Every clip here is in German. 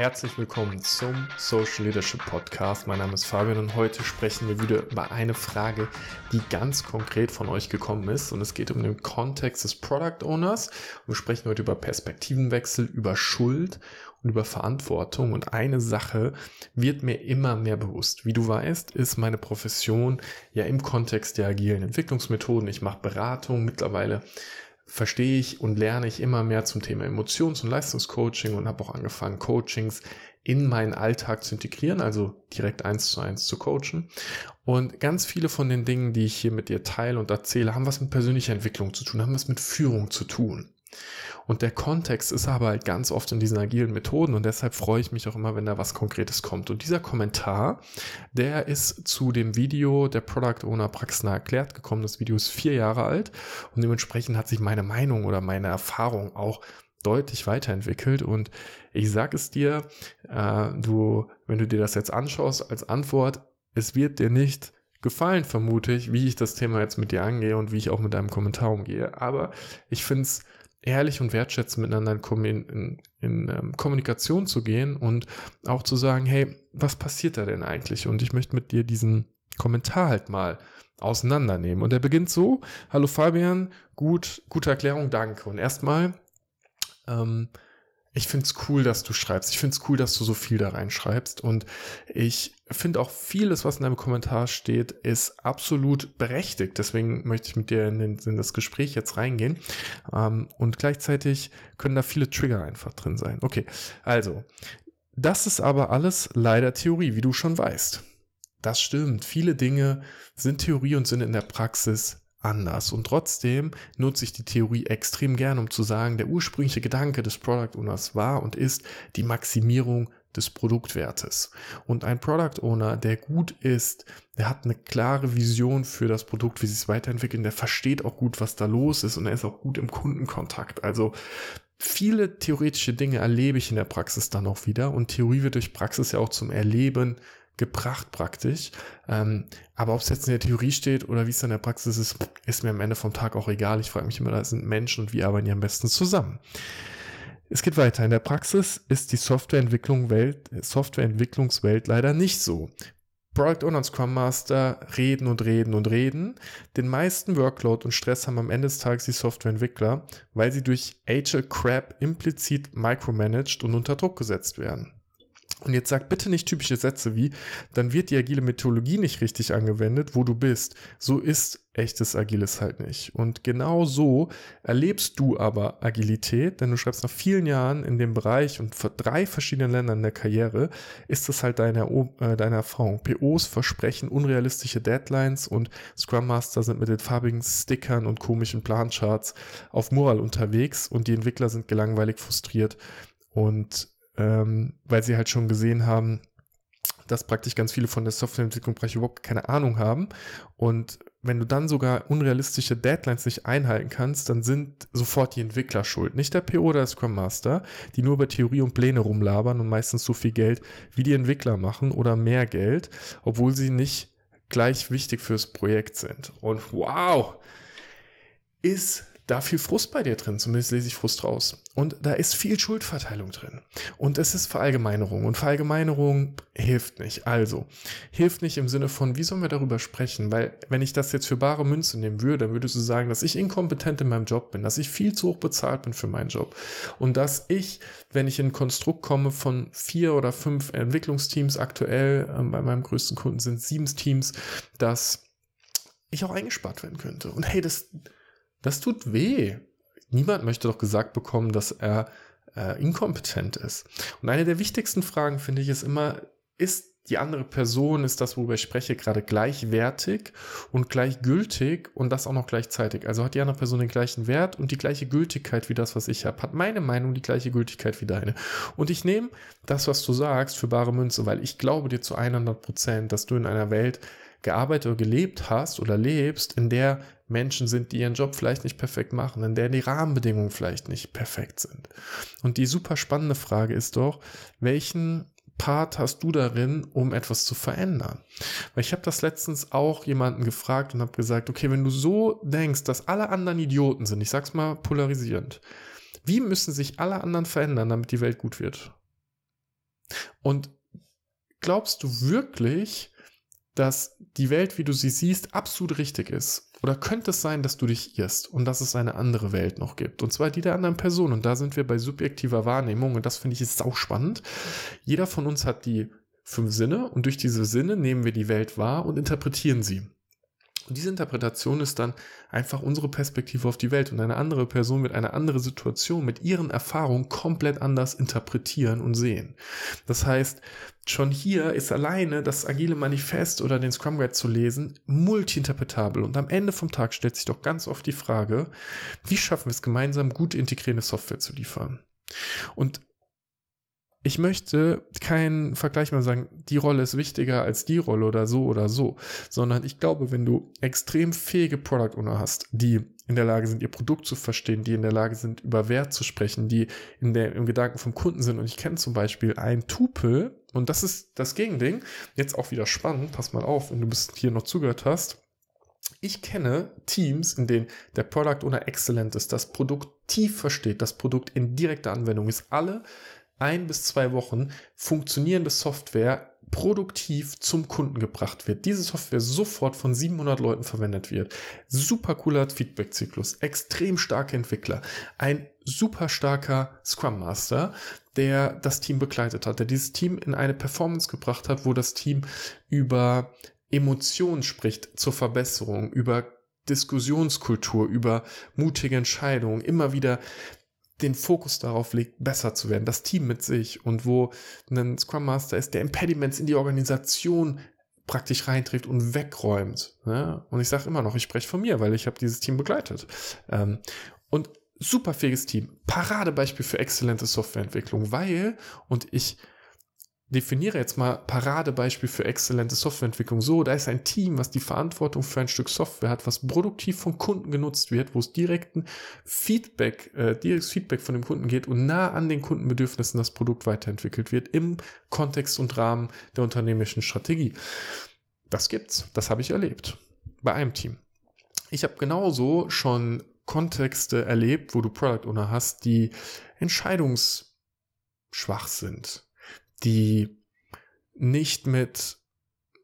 Herzlich willkommen zum Social Leadership Podcast. Mein Name ist Fabian und heute sprechen wir wieder über eine Frage, die ganz konkret von euch gekommen ist. Und es geht um den Kontext des Product Owners. Wir sprechen heute über Perspektivenwechsel, über Schuld und über Verantwortung. Und eine Sache wird mir immer mehr bewusst. Wie du weißt, ist meine Profession ja im Kontext der agilen Entwicklungsmethoden. Ich mache Beratung mittlerweile verstehe ich und lerne ich immer mehr zum Thema Emotions- und Leistungscoaching und habe auch angefangen, Coachings in meinen Alltag zu integrieren, also direkt eins zu eins zu coachen. Und ganz viele von den Dingen, die ich hier mit dir teile und erzähle, haben was mit persönlicher Entwicklung zu tun, haben was mit Führung zu tun. Und der Kontext ist aber halt ganz oft in diesen agilen Methoden und deshalb freue ich mich auch immer, wenn da was Konkretes kommt. Und dieser Kommentar, der ist zu dem Video der Product Owner praxisnah erklärt gekommen. Das Video ist vier Jahre alt und dementsprechend hat sich meine Meinung oder meine Erfahrung auch deutlich weiterentwickelt und ich sag es dir, äh, du, wenn du dir das jetzt anschaust als Antwort, es wird dir nicht gefallen, vermute ich, wie ich das Thema jetzt mit dir angehe und wie ich auch mit deinem Kommentar umgehe. Aber ich finde es ehrlich und wertschätzend miteinander in, in, in, ähm, Kommunikation zu gehen und auch zu sagen, hey, was passiert da denn eigentlich? Und ich möchte mit dir diesen Kommentar halt mal auseinandernehmen. Und er beginnt so, hallo Fabian, gut, gute Erklärung, danke. Und erstmal, ähm, ich finde es cool, dass du schreibst. Ich finde es cool, dass du so viel da reinschreibst. Und ich finde auch vieles, was in deinem Kommentar steht, ist absolut berechtigt. Deswegen möchte ich mit dir in, den, in das Gespräch jetzt reingehen. Ähm, und gleichzeitig können da viele Trigger einfach drin sein. Okay, also, das ist aber alles leider Theorie, wie du schon weißt. Das stimmt. Viele Dinge sind Theorie und sind in der Praxis anders. Und trotzdem nutze ich die Theorie extrem gern, um zu sagen, der ursprüngliche Gedanke des Product Owners war und ist die Maximierung des Produktwertes. Und ein Product Owner, der gut ist, der hat eine klare Vision für das Produkt, wie sie es weiterentwickeln, der versteht auch gut, was da los ist und er ist auch gut im Kundenkontakt. Also viele theoretische Dinge erlebe ich in der Praxis dann auch wieder und Theorie wird durch Praxis ja auch zum Erleben gebracht praktisch. Ähm, aber ob es jetzt in der Theorie steht oder wie es in der Praxis ist, ist mir am Ende vom Tag auch egal. Ich frage mich immer, da sind Menschen und wie arbeiten die am besten zusammen. Es geht weiter. In der Praxis ist die Softwareentwicklung Welt, Softwareentwicklungswelt leider nicht so. Product Owner und Scrum Master reden und reden und reden. Den meisten Workload und Stress haben am Ende des Tages die Softwareentwickler, weil sie durch Agile Crap implizit micromanaged und unter Druck gesetzt werden. Und jetzt sag bitte nicht typische Sätze wie, dann wird die agile Methodologie nicht richtig angewendet, wo du bist. So ist echtes Agiles halt nicht. Und genau so erlebst du aber Agilität, denn du schreibst nach vielen Jahren in dem Bereich und vor drei verschiedenen Ländern der Karriere, ist das halt deine, äh, deine Erfahrung. POs versprechen unrealistische Deadlines und Scrum Master sind mit den farbigen Stickern und komischen Plancharts auf Moral unterwegs und die Entwickler sind gelangweilig frustriert und ähm, weil sie halt schon gesehen haben, dass praktisch ganz viele von der Softwareentwicklung überhaupt keine Ahnung haben. Und wenn du dann sogar unrealistische Deadlines nicht einhalten kannst, dann sind sofort die Entwickler schuld. Nicht der PO oder der Scrum Master, die nur über Theorie und Pläne rumlabern und meistens so viel Geld wie die Entwickler machen oder mehr Geld, obwohl sie nicht gleich wichtig fürs Projekt sind. Und wow, ist da viel Frust bei dir drin, zumindest lese ich Frust raus. Und da ist viel Schuldverteilung drin. Und es ist Verallgemeinerung. Und Verallgemeinerung hilft nicht. Also, hilft nicht im Sinne von, wie sollen wir darüber sprechen? Weil, wenn ich das jetzt für bare Münze nehmen würde, dann würdest du sagen, dass ich inkompetent in meinem Job bin, dass ich viel zu hoch bezahlt bin für meinen Job. Und dass ich, wenn ich in ein Konstrukt komme von vier oder fünf Entwicklungsteams aktuell, äh, bei meinem größten Kunden sind sieben Teams, dass ich auch eingespart werden könnte. Und hey, das, das tut weh. Niemand möchte doch gesagt bekommen, dass er äh, inkompetent ist. Und eine der wichtigsten Fragen, finde ich, ist immer, ist die andere Person, ist das, worüber ich spreche, gerade gleichwertig und gleichgültig und das auch noch gleichzeitig. Also hat die andere Person den gleichen Wert und die gleiche Gültigkeit wie das, was ich habe. Hat meine Meinung die gleiche Gültigkeit wie deine. Und ich nehme das, was du sagst, für bare Münze, weil ich glaube dir zu 100 Prozent, dass du in einer Welt gearbeitet oder gelebt hast oder lebst, in der Menschen sind, die ihren Job vielleicht nicht perfekt machen, in der die Rahmenbedingungen vielleicht nicht perfekt sind. Und die super spannende Frage ist doch, welchen Part hast du darin, um etwas zu verändern? Weil ich habe das letztens auch jemanden gefragt und habe gesagt, okay, wenn du so denkst, dass alle anderen Idioten sind, ich sag's mal polarisierend, wie müssen sich alle anderen verändern, damit die Welt gut wird? Und glaubst du wirklich, dass die Welt, wie du sie siehst, absolut richtig ist? Oder könnte es sein, dass du dich irrst und dass es eine andere Welt noch gibt? Und zwar die der anderen Person. Und da sind wir bei subjektiver Wahrnehmung. Und das finde ich ist sau spannend. Jeder von uns hat die fünf Sinne und durch diese Sinne nehmen wir die Welt wahr und interpretieren sie. Und diese Interpretation ist dann einfach unsere Perspektive auf die Welt und eine andere Person wird eine andere Situation mit ihren Erfahrungen komplett anders interpretieren und sehen. Das heißt, schon hier ist alleine das agile Manifest oder den Scrum Guide zu lesen multi-interpretabel und am Ende vom Tag stellt sich doch ganz oft die Frage, wie schaffen wir es gemeinsam gut integrierende Software zu liefern? Und ich möchte keinen Vergleich mehr sagen, die Rolle ist wichtiger als die Rolle oder so oder so, sondern ich glaube, wenn du extrem fähige Product Owner hast, die in der Lage sind, ihr Produkt zu verstehen, die in der Lage sind, über Wert zu sprechen, die in der, im Gedanken vom Kunden sind. Und ich kenne zum Beispiel ein Tupel, und das ist das Gegending, jetzt auch wieder spannend, pass mal auf, wenn du bis hier noch zugehört hast. Ich kenne Teams, in denen der Product Owner exzellent ist, das Produkt tief versteht, das Produkt in direkter Anwendung ist. Alle ein bis zwei Wochen funktionierende Software produktiv zum Kunden gebracht wird. Diese Software sofort von 700 Leuten verwendet wird. Super cooler Feedback-Zyklus, extrem starke Entwickler, ein super starker Scrum Master, der das Team begleitet hat, der dieses Team in eine Performance gebracht hat, wo das Team über Emotionen spricht zur Verbesserung, über Diskussionskultur, über mutige Entscheidungen, immer wieder den Fokus darauf legt, besser zu werden, das Team mit sich und wo ein Scrum Master ist, der Impediments in die Organisation praktisch reinträgt und wegräumt. Ja? Und ich sage immer noch, ich spreche von mir, weil ich habe dieses Team begleitet. Ähm, und super fähiges Team, Paradebeispiel für exzellente Softwareentwicklung, weil, und ich definiere jetzt mal Paradebeispiel für exzellente Softwareentwicklung so, da ist ein Team, was die Verantwortung für ein Stück Software hat, was produktiv vom Kunden genutzt wird, wo es direkten Feedback, äh, direktes Feedback von dem Kunden geht und nah an den Kundenbedürfnissen das Produkt weiterentwickelt wird im Kontext und Rahmen der unternehmerischen Strategie. Das gibt's, das habe ich erlebt bei einem Team. Ich habe genauso schon Kontexte erlebt, wo du Product Owner hast, die entscheidungsschwach sind die nicht mit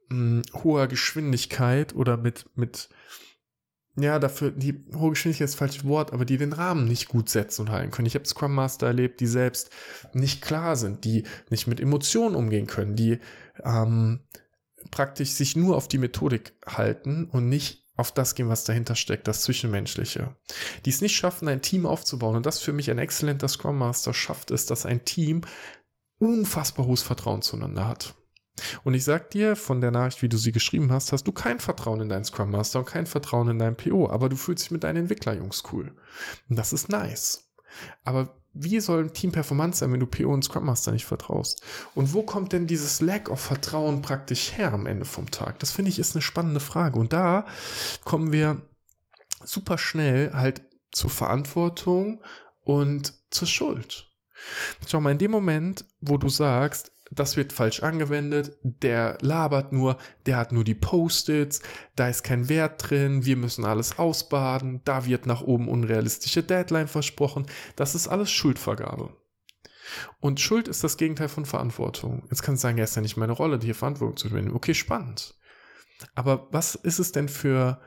mh, hm, hoher Geschwindigkeit oder mit, mit, ja, dafür, die hohe Geschwindigkeit ist das falsche Wort, aber die den Rahmen nicht gut setzen und halten können. Ich habe Scrum Master erlebt, die selbst nicht klar sind, die nicht mit Emotionen umgehen können, die ähm, praktisch sich nur auf die Methodik halten und nicht auf das gehen, was dahinter steckt, das Zwischenmenschliche. Die es nicht schaffen, ein Team aufzubauen. Und das für mich ein exzellenter Scrum Master schafft es, dass ein Team unfassbar hohes Vertrauen zueinander hat. Und ich sag dir, von der Nachricht, wie du sie geschrieben hast, hast du kein Vertrauen in deinen Scrum Master und kein Vertrauen in deinen PO, aber du fühlst dich mit deinen Entwicklerjungs cool. Und das ist nice. Aber wie soll ein Team Performance sein, wenn du PO und Scrum Master nicht vertraust? Und wo kommt denn dieses Lack of Vertrauen praktisch her am Ende vom Tag? Das finde ich ist eine spannende Frage. Und da kommen wir super schnell halt zur Verantwortung und zur Schuld. Schau mal, in dem Moment, wo du sagst, das wird falsch angewendet, der labert nur, der hat nur die Post-its, da ist kein Wert drin, wir müssen alles ausbaden, da wird nach oben unrealistische Deadline versprochen, das ist alles Schuldvergabe. Und Schuld ist das Gegenteil von Verantwortung. Jetzt kannst du sagen, ja, ist ja nicht meine Rolle, hier Verantwortung zu übernehmen. Okay, spannend. Aber was ist es denn für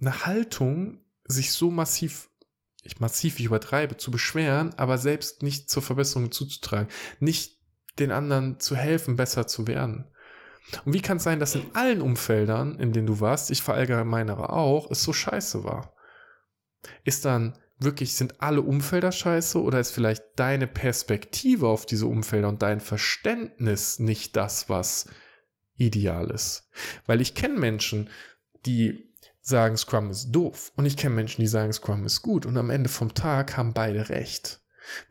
eine Haltung, sich so massiv ich massiv, ich übertreibe, zu beschweren, aber selbst nicht zur Verbesserung zuzutragen, nicht den anderen zu helfen, besser zu werden. Und wie kann es sein, dass in allen Umfeldern, in denen du warst, ich verallgemeinere auch, es so scheiße war? Ist dann wirklich, sind alle Umfelder scheiße oder ist vielleicht deine Perspektive auf diese Umfelder und dein Verständnis nicht das, was ideal ist? Weil ich kenne Menschen, die sagen, Scrum ist doof. Und ich kenne Menschen, die sagen, Scrum ist gut. Und am Ende vom Tag haben beide recht.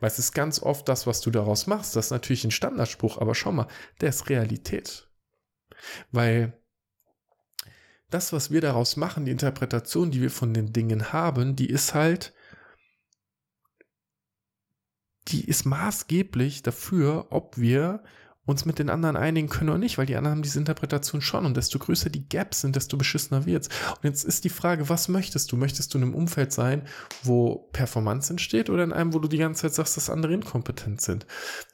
Weil es ist ganz oft das, was du daraus machst. Das ist natürlich ein Standardspruch, aber schau mal, der ist Realität. Weil das, was wir daraus machen, die Interpretation, die wir von den Dingen haben, die ist halt, die ist maßgeblich dafür, ob wir uns mit den anderen einigen können oder nicht, weil die anderen haben diese Interpretation schon und desto größer die Gaps sind, desto beschissener wird's. Und jetzt ist die Frage, was möchtest du? Möchtest du in einem Umfeld sein, wo Performance entsteht oder in einem, wo du die ganze Zeit sagst, dass andere inkompetent sind?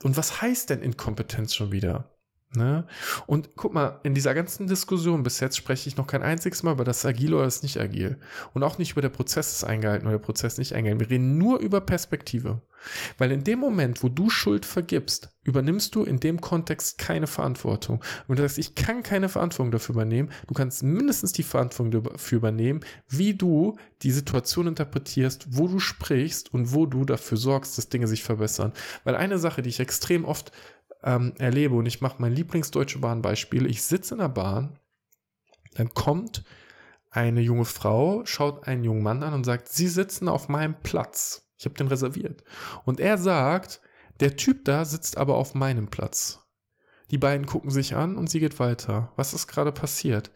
Und was heißt denn Inkompetenz schon wieder? Ne? Und guck mal, in dieser ganzen Diskussion bis jetzt spreche ich noch kein einziges Mal über das Agil oder das nicht agil. Und auch nicht über der Prozess ist eingehalten oder der Prozess nicht eingehalten. Wir reden nur über Perspektive. Weil in dem Moment, wo du Schuld vergibst, übernimmst du in dem Kontext keine Verantwortung. Und du sagst, ich kann keine Verantwortung dafür übernehmen. Du kannst mindestens die Verantwortung dafür übernehmen, wie du die Situation interpretierst, wo du sprichst und wo du dafür sorgst, dass Dinge sich verbessern. Weil eine Sache, die ich extrem oft ähm, erlebe, und ich mache mein Lieblingsdeutsche Bahn-Beispiel, ich sitze in der Bahn, dann kommt eine junge Frau, schaut einen jungen Mann an und sagt, Sie sitzen auf meinem Platz. Ich habe den reserviert. Und er sagt, der Typ da sitzt aber auf meinem Platz. Die beiden gucken sich an und sie geht weiter. Was ist gerade passiert?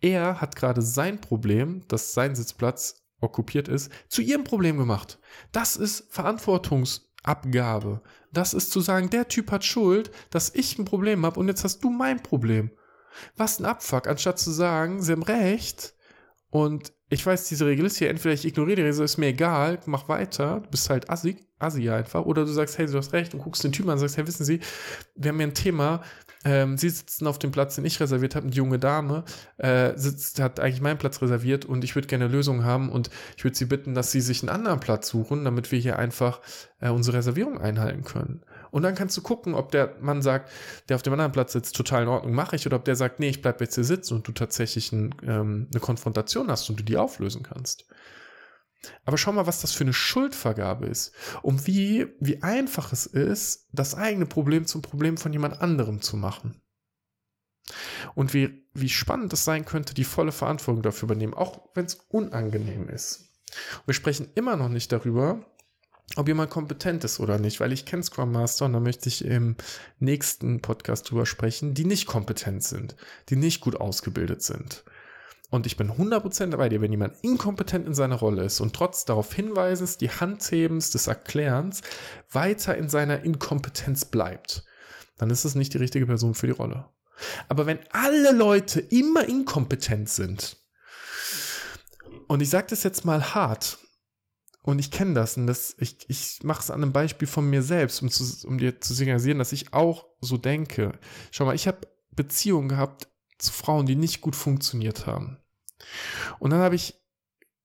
Er hat gerade sein Problem, dass sein Sitzplatz okkupiert ist, zu ihrem Problem gemacht. Das ist Verantwortungs Abgabe. Das ist zu sagen, der Typ hat Schuld, dass ich ein Problem habe und jetzt hast du mein Problem. Was ein Abfuck, anstatt zu sagen, sie haben recht und ich weiß, diese Regel ist hier, entweder ich ignoriere die Regel, ist mir egal, mach weiter, du bist halt assi, assi einfach, oder du sagst, hey, du hast recht und guckst den Typen an und sagst, hey, wissen Sie, wir haben hier ein Thema, ähm, Sie sitzen auf dem Platz, den ich reserviert habe, eine junge Dame äh, sitzt, hat eigentlich meinen Platz reserviert und ich würde gerne eine Lösung haben und ich würde Sie bitten, dass Sie sich einen anderen Platz suchen, damit wir hier einfach äh, unsere Reservierung einhalten können. Und dann kannst du gucken, ob der Mann sagt, der auf dem anderen Platz sitzt, total in Ordnung, mache ich, oder ob der sagt, nee, ich bleib jetzt hier sitzen und du tatsächlich ein, ähm, eine Konfrontation hast und du die auflösen kannst. Aber schau mal, was das für eine Schuldvergabe ist und wie, wie einfach es ist, das eigene Problem zum Problem von jemand anderem zu machen. Und wie, wie spannend es sein könnte, die volle Verantwortung dafür übernehmen, auch wenn es unangenehm ist. Wir sprechen immer noch nicht darüber, ob jemand kompetent ist oder nicht, weil ich kenne Scrum Master und da möchte ich im nächsten Podcast drüber sprechen, die nicht kompetent sind, die nicht gut ausgebildet sind. Und ich bin 100% bei dir, wenn jemand inkompetent in seiner Rolle ist und trotz darauf Hinweisens, die Handhebens, des Erklärens weiter in seiner Inkompetenz bleibt, dann ist es nicht die richtige Person für die Rolle. Aber wenn alle Leute immer inkompetent sind, und ich sage das jetzt mal hart, und ich kenne das und das, ich, ich mache es an einem Beispiel von mir selbst, um, zu, um dir zu signalisieren, dass ich auch so denke. Schau mal, ich habe Beziehungen gehabt zu Frauen, die nicht gut funktioniert haben. Und dann habe ich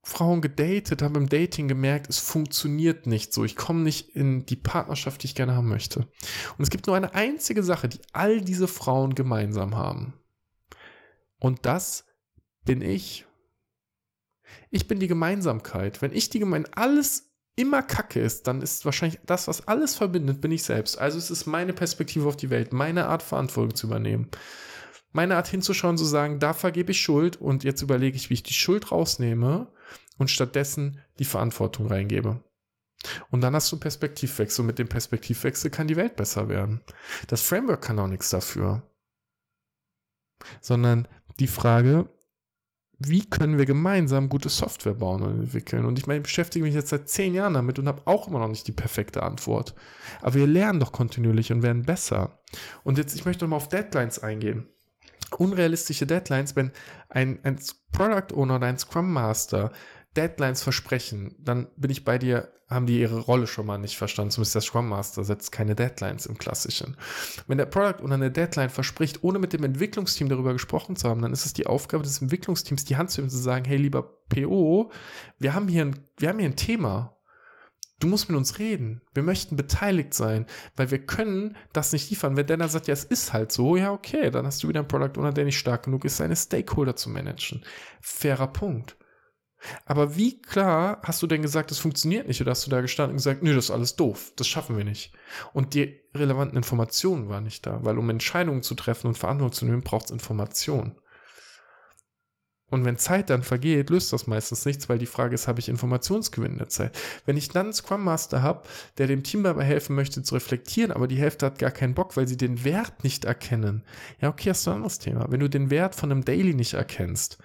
Frauen gedatet, habe im Dating gemerkt, es funktioniert nicht so. Ich komme nicht in die Partnerschaft, die ich gerne haben möchte. Und es gibt nur eine einzige Sache, die all diese Frauen gemeinsam haben. Und das bin ich. Ich bin die Gemeinsamkeit. Wenn ich die Gemeinsamkeit, alles immer Kacke ist, dann ist wahrscheinlich das, was alles verbindet, bin ich selbst. Also es ist meine Perspektive auf die Welt, meine Art Verantwortung zu übernehmen. Meine Art hinzuschauen, zu sagen, da vergebe ich Schuld und jetzt überlege ich, wie ich die Schuld rausnehme und stattdessen die Verantwortung reingebe. Und dann hast du Perspektivwechsel. Und mit dem Perspektivwechsel kann die Welt besser werden. Das Framework kann auch nichts dafür. Sondern die Frage, wie können wir gemeinsam gute Software bauen und entwickeln? Und ich meine, ich beschäftige mich jetzt seit zehn Jahren damit und habe auch immer noch nicht die perfekte Antwort. Aber wir lernen doch kontinuierlich und werden besser. Und jetzt, ich möchte nochmal auf Deadlines eingehen. Unrealistische Deadlines, wenn ein, ein Product Owner oder ein Scrum Master Deadlines versprechen, dann bin ich bei dir, haben die ihre Rolle schon mal nicht verstanden. Zumindest der Scrum Master setzt keine Deadlines im Klassischen. Wenn der Product Owner eine Deadline verspricht, ohne mit dem Entwicklungsteam darüber gesprochen zu haben, dann ist es die Aufgabe des Entwicklungsteams, die Hand zu ihm zu sagen, hey, lieber PO, wir haben hier ein, wir haben hier ein Thema. Du musst mit uns reden. Wir möchten beteiligt sein, weil wir können das nicht liefern. Wenn der sagt, ja, es ist halt so, ja, okay, dann hast du wieder einen Product Owner, der nicht stark genug ist, seine Stakeholder zu managen. Fairer Punkt. Aber wie klar hast du denn gesagt, es funktioniert nicht? Oder hast du da gestanden und gesagt, nö, das ist alles doof, das schaffen wir nicht? Und die relevanten Informationen waren nicht da, weil um Entscheidungen zu treffen und Verantwortung zu nehmen, braucht es Informationen. Und wenn Zeit dann vergeht, löst das meistens nichts, weil die Frage ist, habe ich Informationsgewinn in der Zeit? Wenn ich dann einen Scrum Master habe, der dem Team dabei helfen möchte zu reflektieren, aber die Hälfte hat gar keinen Bock, weil sie den Wert nicht erkennen. Ja, okay, hast du ein anderes Thema. Wenn du den Wert von einem Daily nicht erkennst,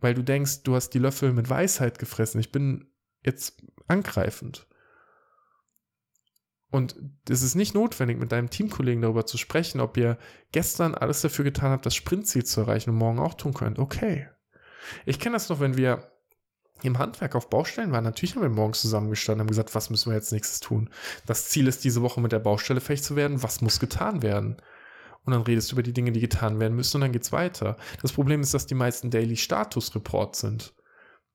weil du denkst, du hast die Löffel mit Weisheit gefressen. Ich bin jetzt angreifend. Und es ist nicht notwendig, mit deinem Teamkollegen darüber zu sprechen, ob ihr gestern alles dafür getan habt, das Sprintziel zu erreichen und morgen auch tun könnt. Okay. Ich kenne das noch, wenn wir im Handwerk auf Baustellen waren. Natürlich haben wir morgens zusammengestanden und gesagt, was müssen wir jetzt nächstes tun? Das Ziel ist, diese Woche mit der Baustelle fähig zu werden. Was muss getan werden? Und dann redest du über die Dinge, die getan werden müssen und dann geht's weiter. Das Problem ist, dass die meisten Daily Status Reports sind.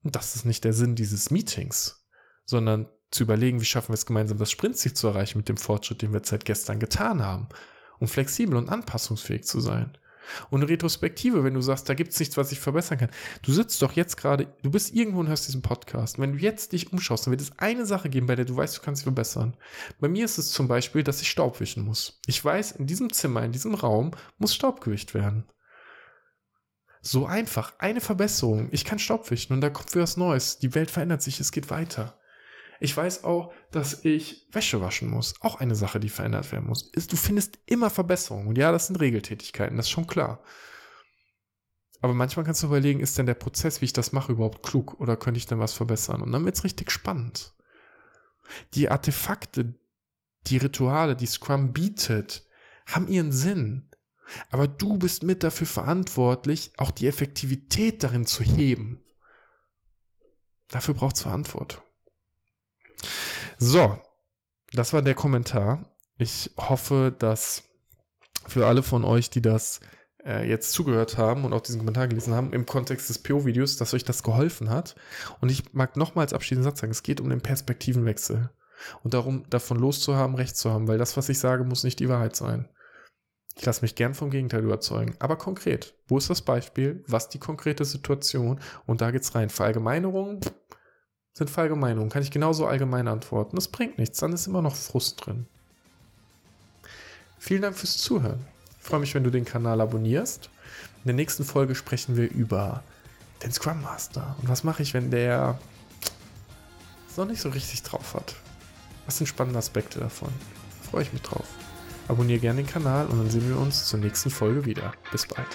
Und das ist nicht der Sinn dieses Meetings, sondern zu überlegen, wie schaffen wir es gemeinsam, das Sprintziel zu erreichen mit dem Fortschritt, den wir seit gestern getan haben, um flexibel und anpassungsfähig zu sein. Und eine Retrospektive, wenn du sagst, da gibt es nichts, was ich verbessern kann. Du sitzt doch jetzt gerade, du bist irgendwo und hörst diesen Podcast. Wenn du jetzt dich umschaust, dann wird es eine Sache geben, bei der du weißt, du kannst sie verbessern. Bei mir ist es zum Beispiel, dass ich Staub wischen muss. Ich weiß, in diesem Zimmer, in diesem Raum muss Staub gewischt werden. So einfach, eine Verbesserung. Ich kann Staub wischen und da kommt wieder was Neues. Die Welt verändert sich, es geht weiter. Ich weiß auch, dass ich Wäsche waschen muss. Auch eine Sache, die verändert werden muss. Du findest immer Verbesserungen. Und ja, das sind Regeltätigkeiten, das ist schon klar. Aber manchmal kannst du überlegen, ist denn der Prozess, wie ich das mache, überhaupt klug? Oder könnte ich denn was verbessern? Und dann wird es richtig spannend. Die Artefakte, die Rituale, die Scrum bietet, haben ihren Sinn. Aber du bist mit dafür verantwortlich, auch die Effektivität darin zu heben. Dafür braucht es Verantwortung. So, das war der Kommentar. Ich hoffe, dass für alle von euch, die das äh, jetzt zugehört haben und auch diesen Kommentar gelesen haben, im Kontext des PO-Videos, dass euch das geholfen hat. Und ich mag nochmals abschließenden Satz sagen, es geht um den Perspektivenwechsel und darum, davon loszuhaben, recht zu haben, weil das, was ich sage, muss nicht die Wahrheit sein. Ich lasse mich gern vom Gegenteil überzeugen. Aber konkret, wo ist das Beispiel? Was die konkrete Situation? Und da geht's rein. Verallgemeinerungen sind Verallgemeinerungen. Kann ich genauso allgemein antworten. Das bringt nichts, dann ist immer noch Frust drin. Vielen Dank fürs Zuhören. Ich freue mich, wenn du den Kanal abonnierst. In der nächsten Folge sprechen wir über den Scrum Master. Und was mache ich, wenn der es noch nicht so richtig drauf hat? Was sind spannende Aspekte davon? Da freue ich mich drauf. Abonniere gerne den Kanal und dann sehen wir uns zur nächsten Folge wieder. Bis bald.